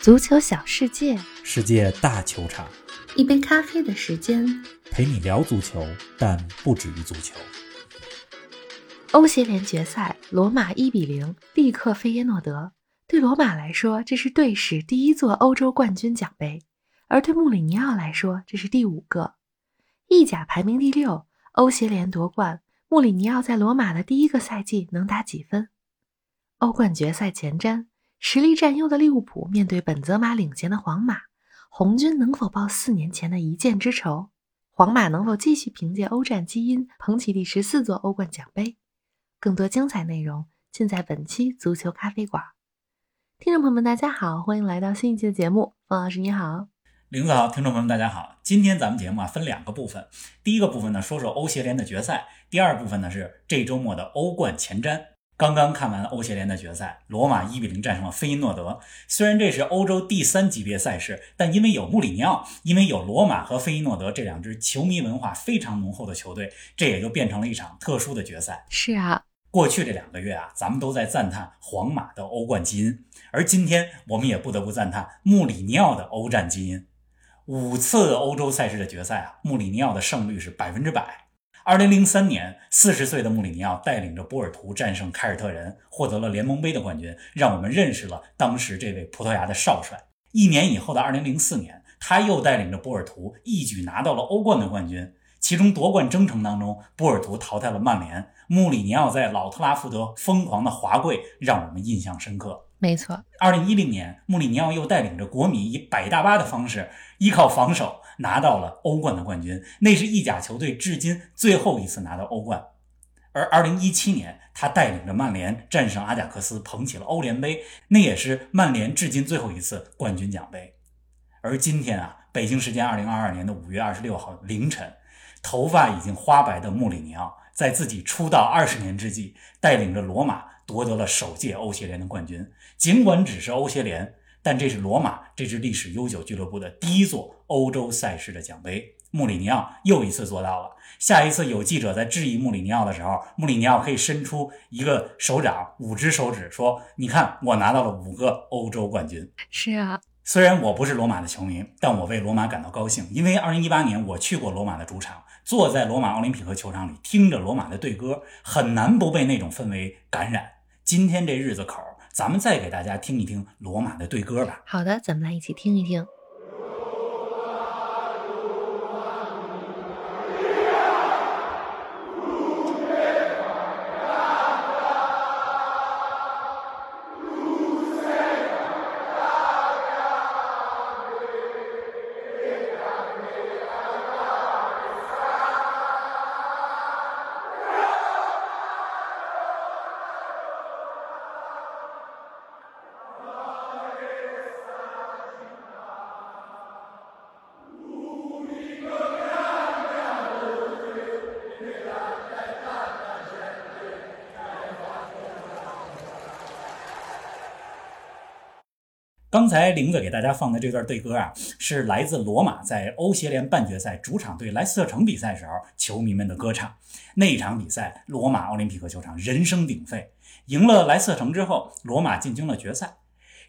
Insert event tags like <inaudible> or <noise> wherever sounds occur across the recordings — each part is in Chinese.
足球小世界，世界大球场，一杯咖啡的时间，陪你聊足球，但不止于足球。欧协联决赛，罗马一比零力克费耶诺德。对罗马来说，这是队史第一座欧洲冠军奖杯；而对穆里尼奥来说，这是第五个。意甲排名第六，欧协联夺冠。穆里尼奥在罗马的第一个赛季能打几分？欧冠决赛前瞻。实力占优的利物浦面对本泽马领衔的皇马，红军能否报四年前的一箭之仇？皇马能否继续凭借欧战基因捧起第十四座欧冠奖杯？更多精彩内容尽在本期足球咖啡馆。听众朋友们，大家好，欢迎来到新一期的节目。冯老师你好，林子好，听众朋友们大家好。今天咱们节目啊分两个部分，第一个部分呢说说欧协联的决赛，第二部分呢是这周末的欧冠前瞻。刚刚看完欧协联的决赛，罗马一比零战胜了菲因诺德。虽然这是欧洲第三级别赛事，但因为有穆里尼奥，因为有罗马和菲因诺德这两支球迷文化非常浓厚的球队，这也就变成了一场特殊的决赛。是啊，过去这两个月啊，咱们都在赞叹皇马的欧冠基因，而今天我们也不得不赞叹穆里尼奥的欧战基因。五次欧洲赛事的决赛啊，穆里尼奥的胜率是百分之百。二零零三年，四十岁的穆里尼奥带领着波尔图战胜凯尔特人，获得了联盟杯的冠军，让我们认识了当时这位葡萄牙的少帅。一年以后的二零零四年，他又带领着波尔图一举拿到了欧冠的冠军。其中夺冠征程当中，波尔图淘汰了曼联，穆里尼奥在老特拉福德疯狂的滑跪，让我们印象深刻。没错，二零一零年，穆里尼奥又带领着国米以百大巴的方式，依靠防守拿到了欧冠的冠军。那是意甲球队至今最后一次拿到欧冠。而二零一七年，他带领着曼联战胜阿贾克斯，捧起了欧联杯，那也是曼联至今最后一次冠军奖杯。而今天啊，北京时间二零二二年的五月二十六号凌晨，头发已经花白的穆里尼奥，在自己出道二十年之际，带领着罗马。夺得了首届欧协联的冠军，尽管只是欧协联，但这是罗马这支历史悠久俱乐部的第一座欧洲赛事的奖杯。穆里尼奥又一次做到了。下一次有记者在质疑穆里尼奥的时候，穆里尼奥可以伸出一个手掌，五只手指说：“你看，我拿到了五个欧洲冠军。”是啊。虽然我不是罗马的球迷，但我为罗马感到高兴，因为2018年我去过罗马的主场，坐在罗马奥林匹克球场里，听着罗马的队歌，很难不被那种氛围感染。今天这日子口，咱们再给大家听一听罗马的对歌吧。好的，咱们来一起听一听。刚才玲子给大家放的这段对歌啊，是来自罗马在欧协联半决赛主场对莱斯特城比赛时候球迷们的歌唱。那场比赛，罗马奥林匹克球场人声鼎沸，赢了莱斯特城之后，罗马进军了决赛。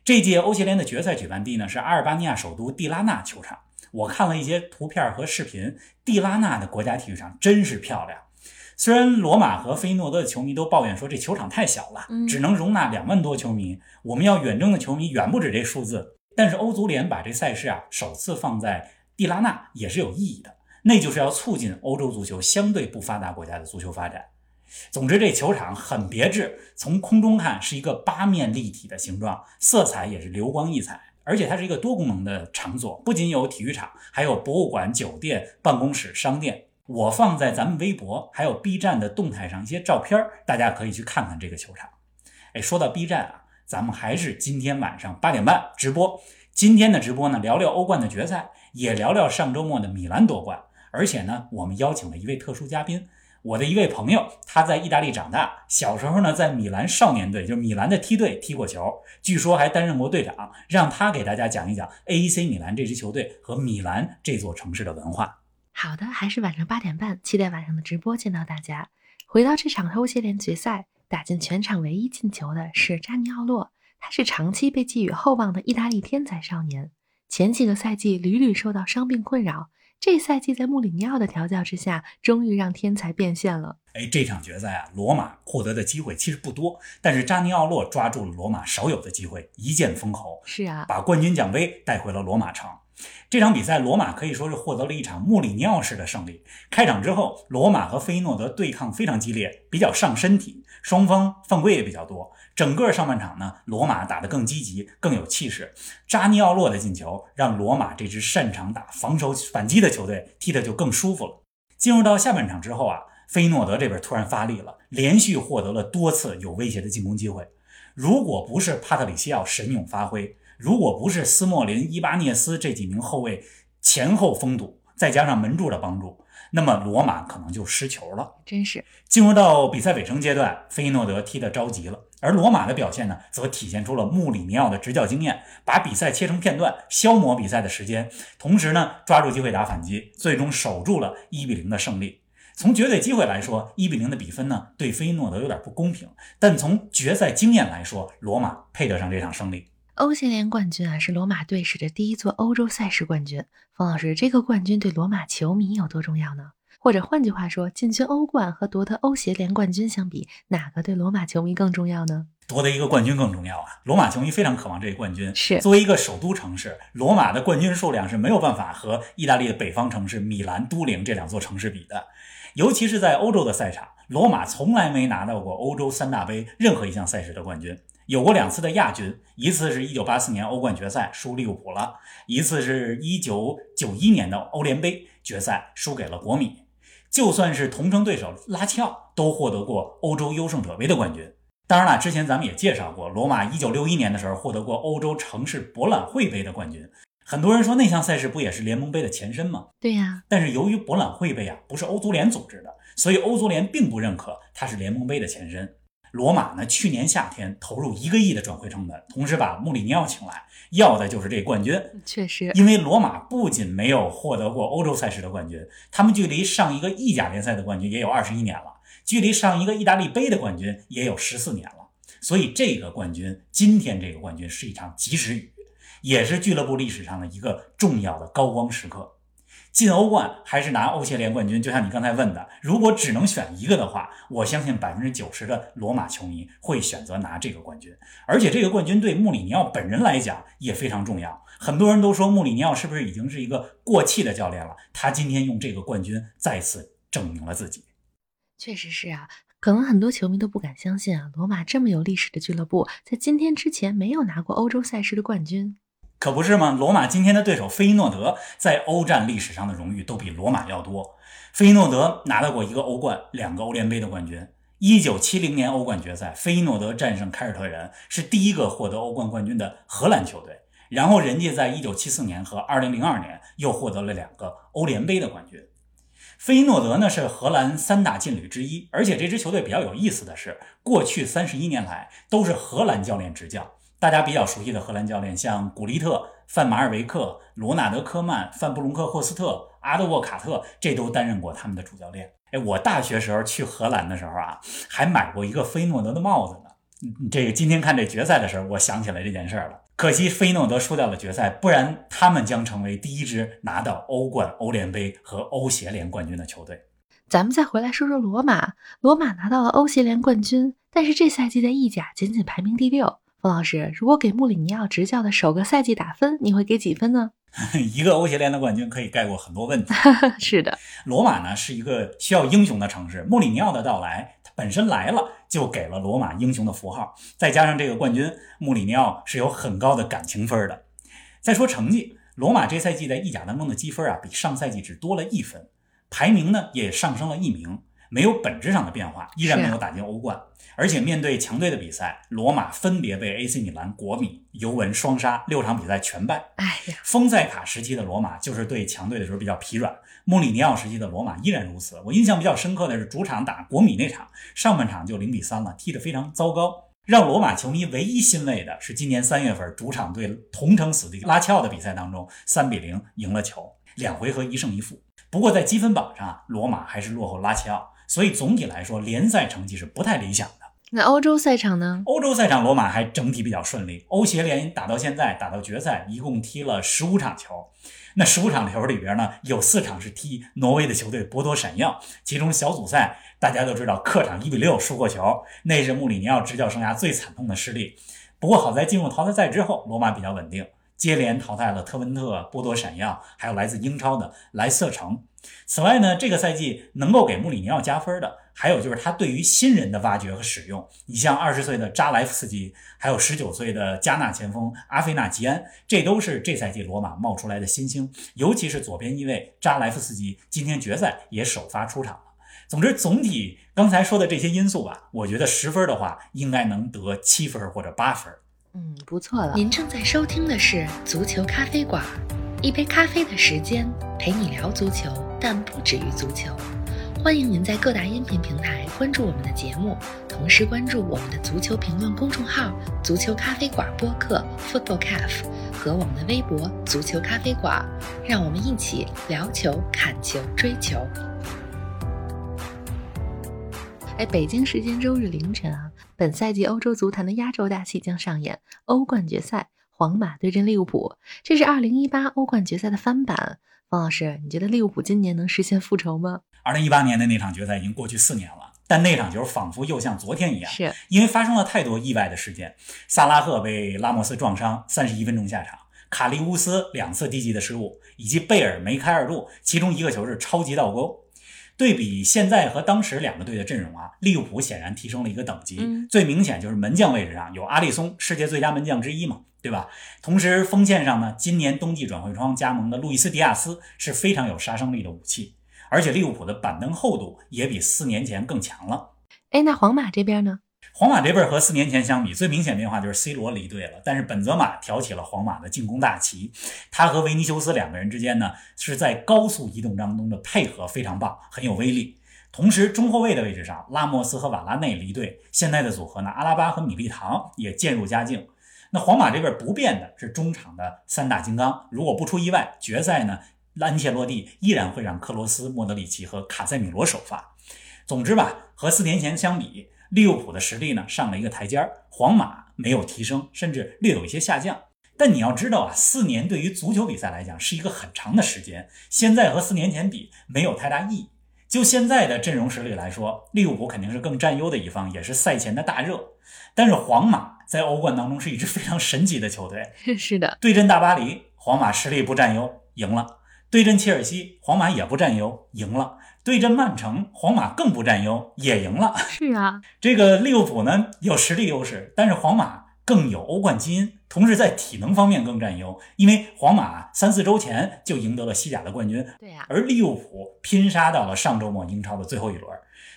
这届欧协联的决赛举办地呢是阿尔巴尼亚首都蒂拉纳球场。我看了一些图片和视频，蒂拉纳的国家体育场真是漂亮。虽然罗马和菲诺德的球迷都抱怨说这球场太小了，只能容纳两万多球迷，我们要远征的球迷远不止这数字。但是欧足联把这赛事啊首次放在蒂拉纳也是有意义的，那就是要促进欧洲足球相对不发达国家的足球发展。总之，这球场很别致，从空中看是一个八面立体的形状，色彩也是流光溢彩，而且它是一个多功能的场所，不仅有体育场，还有博物馆、酒店、办公室、商店。我放在咱们微博还有 B 站的动态上一些照片，大家可以去看看这个球场。哎，说到 B 站啊，咱们还是今天晚上八点半直播。今天的直播呢，聊聊欧冠的决赛，也聊聊上周末的米兰夺冠。而且呢，我们邀请了一位特殊嘉宾，我的一位朋友，他在意大利长大，小时候呢在米兰少年队，就是米兰的梯队踢过球，据说还担任过队长。让他给大家讲一讲 A.E.C. 米兰这支球队和米兰这座城市的文化。好的，还是晚上八点半，期待晚上的直播见到大家。回到这场欧协联决赛，打进全场唯一进球的是扎尼奥洛，他是长期被寄予厚望的意大利天才少年，前几个赛季屡屡受到伤病困扰，这赛季在穆里尼奥的调教之下，终于让天才变现了。哎，这场决赛啊，罗马获得的机会其实不多，但是扎尼奥洛抓住了罗马少有的机会，一剑封喉，是啊，把冠军奖杯带回了罗马城。这场比赛，罗马可以说是获得了一场穆里尼奥式的胜利。开场之后，罗马和菲诺德对抗非常激烈，比较上身体，双方犯规也比较多。整个上半场呢，罗马打得更积极，更有气势。扎尼奥洛的进球让罗马这支擅长打防守反击的球队踢得就更舒服了。进入到下半场之后啊，菲诺德这边突然发力了，连续获得了多次有威胁的进攻机会。如果不是帕特里西奥神勇发挥，如果不是斯莫林、伊巴涅斯这几名后卫前后封堵，再加上门柱的帮助，那么罗马可能就失球了。真是进入到比赛尾声阶段，菲诺德踢得着急了，而罗马的表现呢，则体现出了穆里尼奥的执教经验，把比赛切成片段，消磨比赛的时间，同时呢，抓住机会打反击，最终守住了一比零的胜利。从绝对机会来说，一比零的比分呢，对菲诺德有点不公平，但从决赛经验来说，罗马配得上这场胜利。欧协联冠军啊，是罗马队史的第一座欧洲赛事冠军。冯老师，这个冠军对罗马球迷有多重要呢？或者换句话说，进军欧冠和夺得欧协联冠军相比，哪个对罗马球迷更重要呢？夺得一个冠军更重要啊！罗马球迷非常渴望这个冠军。是作为一个首都城市，罗马的冠军数量是没有办法和意大利的北方城市米兰、都灵这两座城市比的。尤其是在欧洲的赛场，罗马从来没拿到过欧洲三大杯任何一项赛事的冠军。有过两次的亚军，一次是一九八四年欧冠决赛输利物浦了，一次是一九九一年的欧联杯决赛输给了国米。就算是同城对手拉齐奥，都获得过欧洲优胜者杯的冠军。当然了，之前咱们也介绍过，罗马一九六一年的时候获得过欧洲城市博览会杯的冠军。很多人说那项赛事不也是联盟杯的前身吗？对呀，但是由于博览会杯啊不是欧足联组织的，所以欧足联并不认可它是联盟杯的前身。罗马呢，去年夏天投入一个亿的转会成本，同时把穆里尼奥请来，要的就是这冠军。确实，因为罗马不仅没有获得过欧洲赛事的冠军，他们距离上一个意甲联赛的冠军也有二十一年了，距离上一个意大利杯的冠军也有十四年了。所以这个冠军，今天这个冠军是一场及时雨，也是俱乐部历史上的一个重要的高光时刻。进欧冠还是拿欧协联冠军？就像你刚才问的，如果只能选一个的话，我相信百分之九十的罗马球迷会选择拿这个冠军。而且这个冠军对穆里尼奥本人来讲也非常重要。很多人都说穆里尼奥是不是已经是一个过气的教练了？他今天用这个冠军再次证明了自己。确实是啊，可能很多球迷都不敢相信啊，罗马这么有历史的俱乐部，在今天之前没有拿过欧洲赛事的冠军。可不是吗？罗马今天的对手费诺德在欧战历史上的荣誉都比罗马要多。费诺德拿到过一个欧冠、两个欧联杯的冠军。一九七零年欧冠决赛，费诺德战胜凯尔特人，是第一个获得欧冠冠军的荷兰球队。然后人家在一九七四年和二零零二年又获得了两个欧联杯的冠军。费诺德呢是荷兰三大劲旅之一，而且这支球队比较有意思的是，过去三十一年来都是荷兰教练执教。大家比较熟悉的荷兰教练，像古利特、范马尔维克、罗纳德科曼、范布隆克霍斯特、阿德沃卡特，这都担任过他们的主教练。哎，我大学时候去荷兰的时候啊，还买过一个菲诺德的帽子呢。这个今天看这决赛的时候，我想起来这件事了。可惜菲诺德输掉了决赛，不然他们将成为第一支拿到欧冠、欧联杯和欧协联冠军的球队。咱们再回来说说罗马，罗马拿到了欧协联冠军，但是这赛季的意甲仅仅排名第六。冯老师，如果给穆里尼奥执教的首个赛季打分，你会给几分呢？<laughs> 一个欧协联的冠军可以盖过很多问题。<laughs> 是的，罗马呢是一个需要英雄的城市，穆里尼奥的到来，他本身来了就给了罗马英雄的符号，再加上这个冠军，穆里尼奥是有很高的感情分的。再说成绩，罗马这赛季在意甲当中的积分啊，比上赛季只多了一分，排名呢也上升了一名。没有本质上的变化，依然没有打进欧冠，而且面对强队的比赛，罗马分别被 AC 米兰、国米、尤文双杀，六场比赛全败。哎呀，丰塞卡时期的罗马就是对强队的时候比较疲软，穆里尼奥时期的罗马依然如此。我印象比较深刻的是主场打国米那场，上半场就零比三了，踢得非常糟糕。让罗马球迷唯一欣慰的是，今年三月份主场对同城死敌拉齐奥的比赛当中，三比零赢了球，两回合一胜一负。不过在积分榜上，罗马还是落后拉齐奥。所以总体来说，联赛成绩是不太理想的。那欧洲赛场呢？欧洲赛场，罗马还整体比较顺利。欧协联打到现在，打到决赛，一共踢了十五场球。那十五场球里边呢，有四场是踢挪威的球队波多闪耀。其中小组赛大家都知道，客场一比六输过球，那是穆里尼奥执教生涯最惨痛的失利。不过好在进入淘汰赛之后，罗马比较稳定，接连淘汰了特温特、波多闪耀，还有来自英超的莱瑟城。此外呢，这个赛季能够给穆里尼奥加分的，还有就是他对于新人的挖掘和使用。你像二十岁的扎莱夫斯基，还有十九岁的加纳前锋阿菲纳吉安，这都是这赛季罗马冒出来的新星。尤其是左边一位扎莱夫斯基，今天决赛也首发出场了。总之，总体刚才说的这些因素吧，我觉得十分的话，应该能得七分或者八分。嗯，不错了。您正在收听的是《足球咖啡馆》，一杯咖啡的时间陪你聊足球，但不止于足球。欢迎您在各大音频平台关注我们的节目，同时关注我们的足球评论公众号“足球咖啡馆播客 ”（Football Cafe） 和我们的微博“足球咖啡馆”，让我们一起聊球、看球、追球。哎，北京时间周日凌晨啊，本赛季欧洲足坛的压轴大戏将上演——欧冠决赛，皇马对阵利物浦。这是2018欧冠决赛的翻版。方老师，你觉得利物浦今年能实现复仇吗？2018年的那场决赛已经过去四年了，但那场球仿佛又像昨天一样，是因为发生了太多意外的事件。萨拉赫被拉莫斯撞伤三十一分钟下场；卡利乌斯两次低级的失误，以及贝尔梅开二度，其中一个球是超级倒钩。对比现在和当时两个队的阵容啊，利物浦显然提升了一个等级。最明显就是门将位置上有阿里松，世界最佳门将之一嘛，对吧？同时锋线上呢，今年冬季转会窗加盟的路易斯·迪亚斯是非常有杀伤力的武器，而且利物浦的板凳厚度也比四年前更强了。哎，那皇马这边呢？皇马这边和四年前相比，最明显变化就是 C 罗离队了。但是本泽马挑起了皇马的进攻大旗，他和维尼修斯两个人之间呢，是在高速移动当中的配合非常棒，很有威力。同时，中后卫的位置上，拉莫斯和瓦拉内离队，现在的组合呢，阿拉巴和米利唐也渐入佳境。那皇马这边不变的是中场的三大金刚，如果不出意外，决赛呢，安切洛蒂依然会让克罗斯、莫德里奇和卡塞米罗首发。总之吧，和四年前相比。利物浦的实力呢上了一个台阶儿，皇马没有提升，甚至略有一些下降。但你要知道啊，四年对于足球比赛来讲是一个很长的时间，现在和四年前比没有太大意义。就现在的阵容实力来说，利物浦肯定是更占优的一方，也是赛前的大热。但是皇马在欧冠当中是一支 <laughs> 非常神奇的球队，<laughs> 是的，对阵大巴黎，皇马实力不占优，赢了；对阵切尔西，皇马也不占优，赢了。对阵曼城，皇马更不占优，也赢了。是啊，这个利物浦呢有实力优势，但是皇马更有欧冠基因，同时在体能方面更占优。因为皇马三四周前就赢得了西甲的冠军，对呀，而利物浦拼杀到了上周末英超的最后一轮。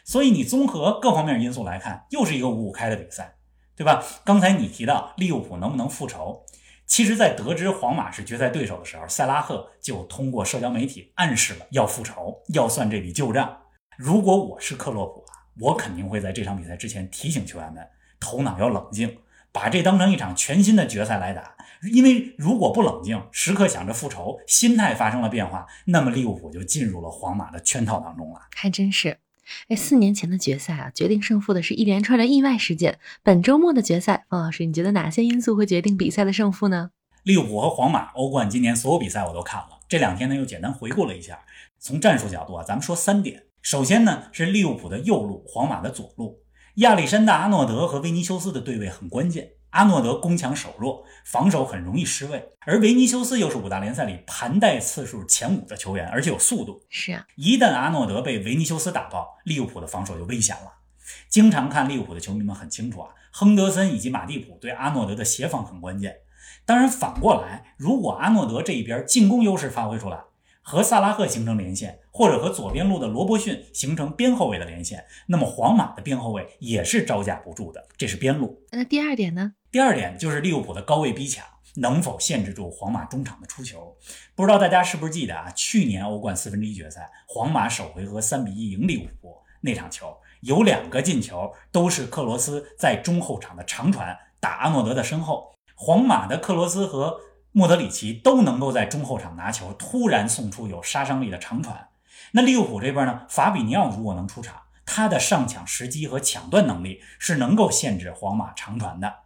所以你综合各方面因素来看，又是一个五五开的比赛，对吧？刚才你提到利物浦能不能复仇？其实，在得知皇马是决赛对手的时候，塞拉赫就通过社交媒体暗示了要复仇，要算这笔旧账。如果我是克洛普啊，我肯定会在这场比赛之前提醒球员们，头脑要冷静，把这当成一场全新的决赛来打。因为如果不冷静，时刻想着复仇，心态发生了变化，那么利物浦就进入了皇马的圈套当中了。还真是。哎，四年前的决赛啊，决定胜负的是一连串的意外事件。本周末的决赛，方老师，你觉得哪些因素会决定比赛的胜负呢？利物浦和皇马，欧冠今年所有比赛我都看了。这两天呢，又简单回顾了一下。从战术角度啊，咱们说三点。首先呢，是利物浦的右路，皇马的左路。亚历山大·阿诺德和维尼修斯的对位很关键。阿诺德攻强守弱，防守很容易失位，而维尼修斯又是五大联赛里盘带次数前五的球员，而且有速度。是啊，一旦阿诺德被维尼修斯打爆，利物浦的防守就危险了。经常看利物浦的球迷们很清楚啊，亨德森以及马蒂普对阿诺德的协防很关键。当然，反过来，如果阿诺德这一边进攻优势发挥出来，和萨拉赫形成连线，或者和左边路的罗伯逊形成边后卫的连线，那么皇马的边后卫也是招架不住的。这是边路。那第二点呢？第二点就是利物浦的高位逼抢能否限制住皇马中场的出球？不知道大家是不是记得啊？去年欧冠四分之一决赛，皇马首回合三比一赢利物浦那场球，有两个进球都是克罗斯在中后场的长传打阿诺德的身后，皇马的克罗斯和。莫德里奇都能够在中后场拿球，突然送出有杀伤力的长传。那利物浦这边呢？法比尼奥如果能出场，他的上抢时机和抢断能力是能够限制皇马长传的。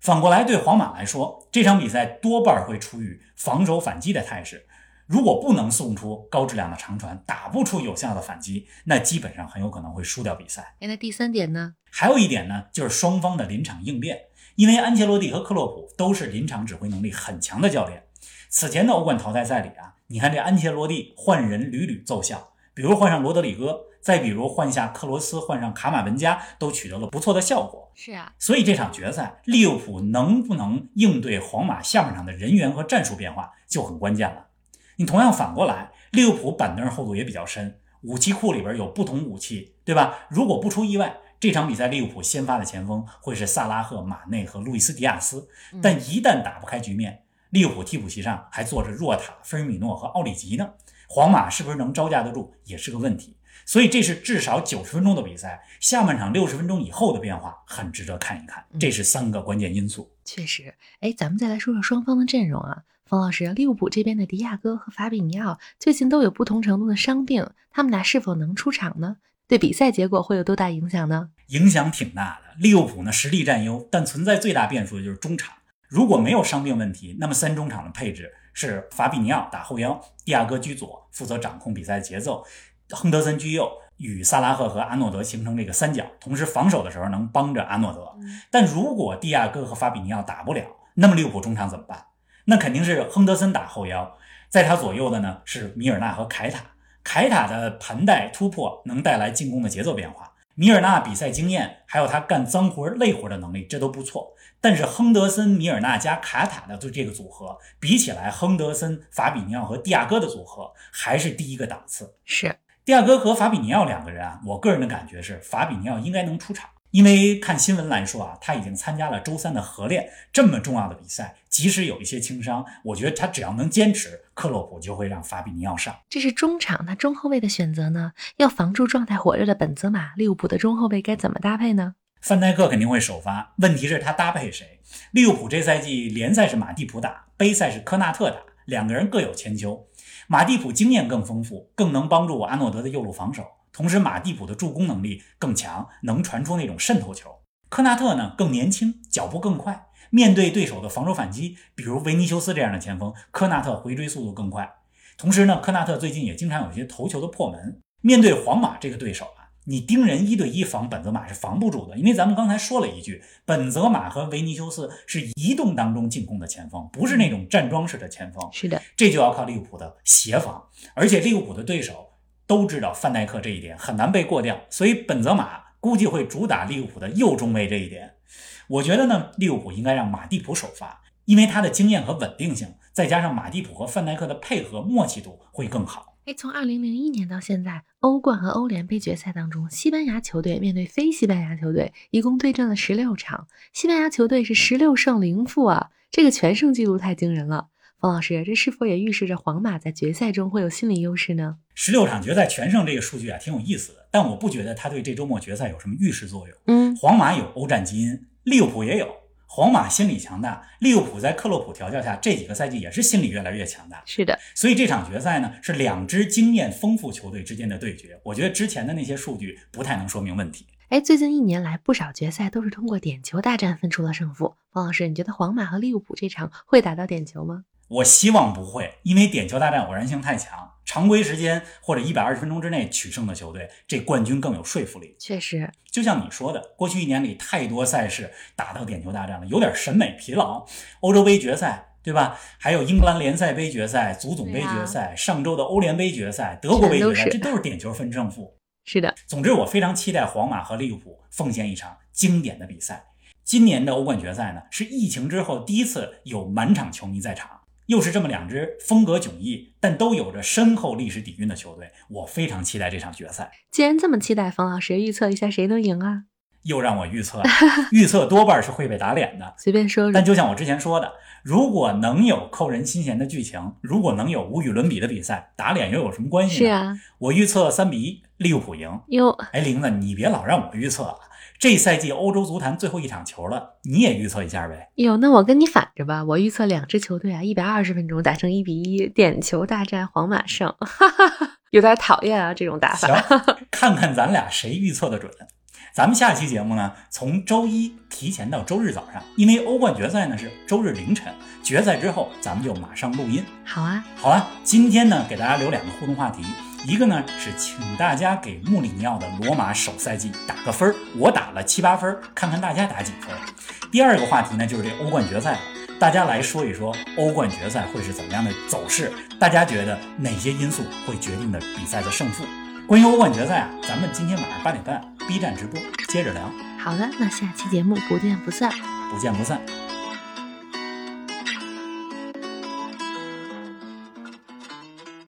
反过来，对皇马来说，这场比赛多半会处于防守反击的态势。如果不能送出高质量的长传，打不出有效的反击，那基本上很有可能会输掉比赛。哎，那第三点呢？还有一点呢，就是双方的临场应变。因为安切洛蒂和克洛普都是临场指挥能力很强的教练。此前的欧冠淘汰赛里啊，你看这安切洛蒂换人屡屡奏效，比如换上罗德里戈，再比如换下克罗斯，换上卡马文加，都取得了不错的效果。是啊，所以这场决赛，利物浦能不能应对皇马下半场的人员和战术变化就很关键了。你同样反过来，利物浦板凳厚度也比较深，武器库里边有不同武器，对吧？如果不出意外，这场比赛利物浦先发的前锋会是萨拉赫、马内和路易斯·迪亚斯。但一旦打不开局面，利物浦替补席上还坐着若塔、菲尔米诺和奥里吉呢，皇马是不是能招架得住也是个问题。所以这是至少九十分钟的比赛，下半场六十分钟以后的变化很值得看一看。这是三个关键因素。确实，哎，咱们再来说说双方的阵容啊。冯老师，利物浦这边的迪亚哥和法比尼奥最近都有不同程度的伤病，他们俩是否能出场呢？对比赛结果会有多大影响呢？影响挺大的。利物浦呢实力占优，但存在最大变数的就是中场。如果没有伤病问题，那么三中场的配置是法比尼奥打后腰，蒂亚戈居左，负责掌控比赛节奏；亨德森居右，与萨拉赫和阿诺德形成这个三角，同时防守的时候能帮着阿诺德。但如果蒂亚戈和法比尼奥打不了，那么利物浦中场怎么办？那肯定是亨德森打后腰，在他左右的呢是米尔纳和凯塔。凯塔的盘带突破能带来进攻的节奏变化，米尔纳比赛经验还有他干脏活累活的能力，这都不错。但是亨德森、米尔纳加卡塔的就这个组合比起来，亨德森、法比尼奥和蒂亚戈的组合还是第一个档次。是蒂亚戈和法比尼奥两个人啊，我个人的感觉是法比尼奥应该能出场。因为看新闻来说啊，他已经参加了周三的合练，这么重要的比赛，即使有一些轻伤，我觉得他只要能坚持，克洛普就会让法比尼奥上。这是中场，那中后卫的选择呢？要防住状态火热的本泽马，利物浦的中后卫该怎么搭配呢？范戴克肯定会首发，问题是他搭配谁？利物浦这赛季联赛是马蒂普打，杯赛是科纳特打，两个人各有千秋。马蒂普经验更丰富，更能帮助阿诺德的右路防守。同时，马蒂普的助攻能力更强，能传出那种渗透球。科纳特呢更年轻，脚步更快，面对对手的防守反击，比如维尼修斯这样的前锋，科纳特回追速度更快。同时呢，科纳特最近也经常有些头球的破门。面对皇马这个对手啊，你盯人一对一防本泽马是防不住的，因为咱们刚才说了一句，本泽马和维尼修斯是移动当中进攻的前锋，不是那种站桩式的前锋。是的，这就要靠利物浦的协防，而且利物浦的对手。都知道范戴克这一点很难被过掉，所以本泽马估计会主打利物浦的右中卫这一点。我觉得呢，利物浦应该让马蒂普首发，因为他的经验和稳定性，再加上马蒂普和范戴克的配合默契度会更好。哎，从二零零一年到现在，欧冠和欧联杯决赛当中，西班牙球队面对非西班牙球队，一共对阵了十六场，西班牙球队是十六胜零负啊，这个全胜记录太惊人了。冯老师，这是否也预示着皇马在决赛中会有心理优势呢？十六场决赛全胜这个数据啊，挺有意思的，但我不觉得它对这周末决赛有什么预示作用。嗯，皇马有欧战基因，利物浦也有。皇马心理强大，利物浦在克洛普调教下这几个赛季也是心理越来越强大。是的，所以这场决赛呢，是两支经验丰富球队之间的对决。我觉得之前的那些数据不太能说明问题。哎，最近一年来，不少决赛都是通过点球大战分出了胜负。方老师，你觉得皇马和利物浦这场会打到点球吗？我希望不会，因为点球大战偶然性太强，常规时间或者一百二十分钟之内取胜的球队，这冠军更有说服力。确实，就像你说的，过去一年里太多赛事打到点球大战了，有点审美疲劳。欧洲杯决赛，对吧？还有英格兰联赛杯决赛、足总杯决赛，上周的欧联杯决赛、德国杯决赛，这都是点球分胜负。是的，总之我非常期待皇马和利物浦奉献一场经典的比赛。今年的欧冠决赛呢，是疫情之后第一次有满场球迷在场。又是这么两支风格迥异，但都有着深厚历史底蕴的球队，我非常期待这场决赛。既然这么期待，冯老师预测一下谁能赢啊？又让我预测，<laughs> 预测多半是会被打脸的。随便说说。但就像我之前说的，如果能有扣人心弦的剧情，如果能有无与伦比的比赛，打脸又有什么关系呢？是啊，我预测三比一，利物浦赢。哟，哎，玲子，你别老让我预测了。这赛季欧洲足坛最后一场球了，你也预测一下呗？哟，那我跟你反着吧，我预测两支球队啊，一百二十分钟打成一比一，点球大战，皇马胜。哈哈哈。有点讨厌啊，这种打法。行，看看咱俩谁预测的准。咱们下期节目呢，从周一提前到周日早上，因为欧冠决赛呢是周日凌晨，决赛之后咱们就马上录音。好啊，好了，今天呢给大家留两个互动话题，一个呢是请大家给穆里尼奥的罗马首赛季打个分儿，我打了七八分，看看大家打几分。第二个话题呢就是这欧冠决赛了，大家来说一说欧冠决赛会是怎么样的走势，大家觉得哪些因素会决定的比赛的胜负？关于欧冠决赛啊，咱们今天晚上八点半 B 站直播，接着聊，好的，那下期节目不见不散。不见不散。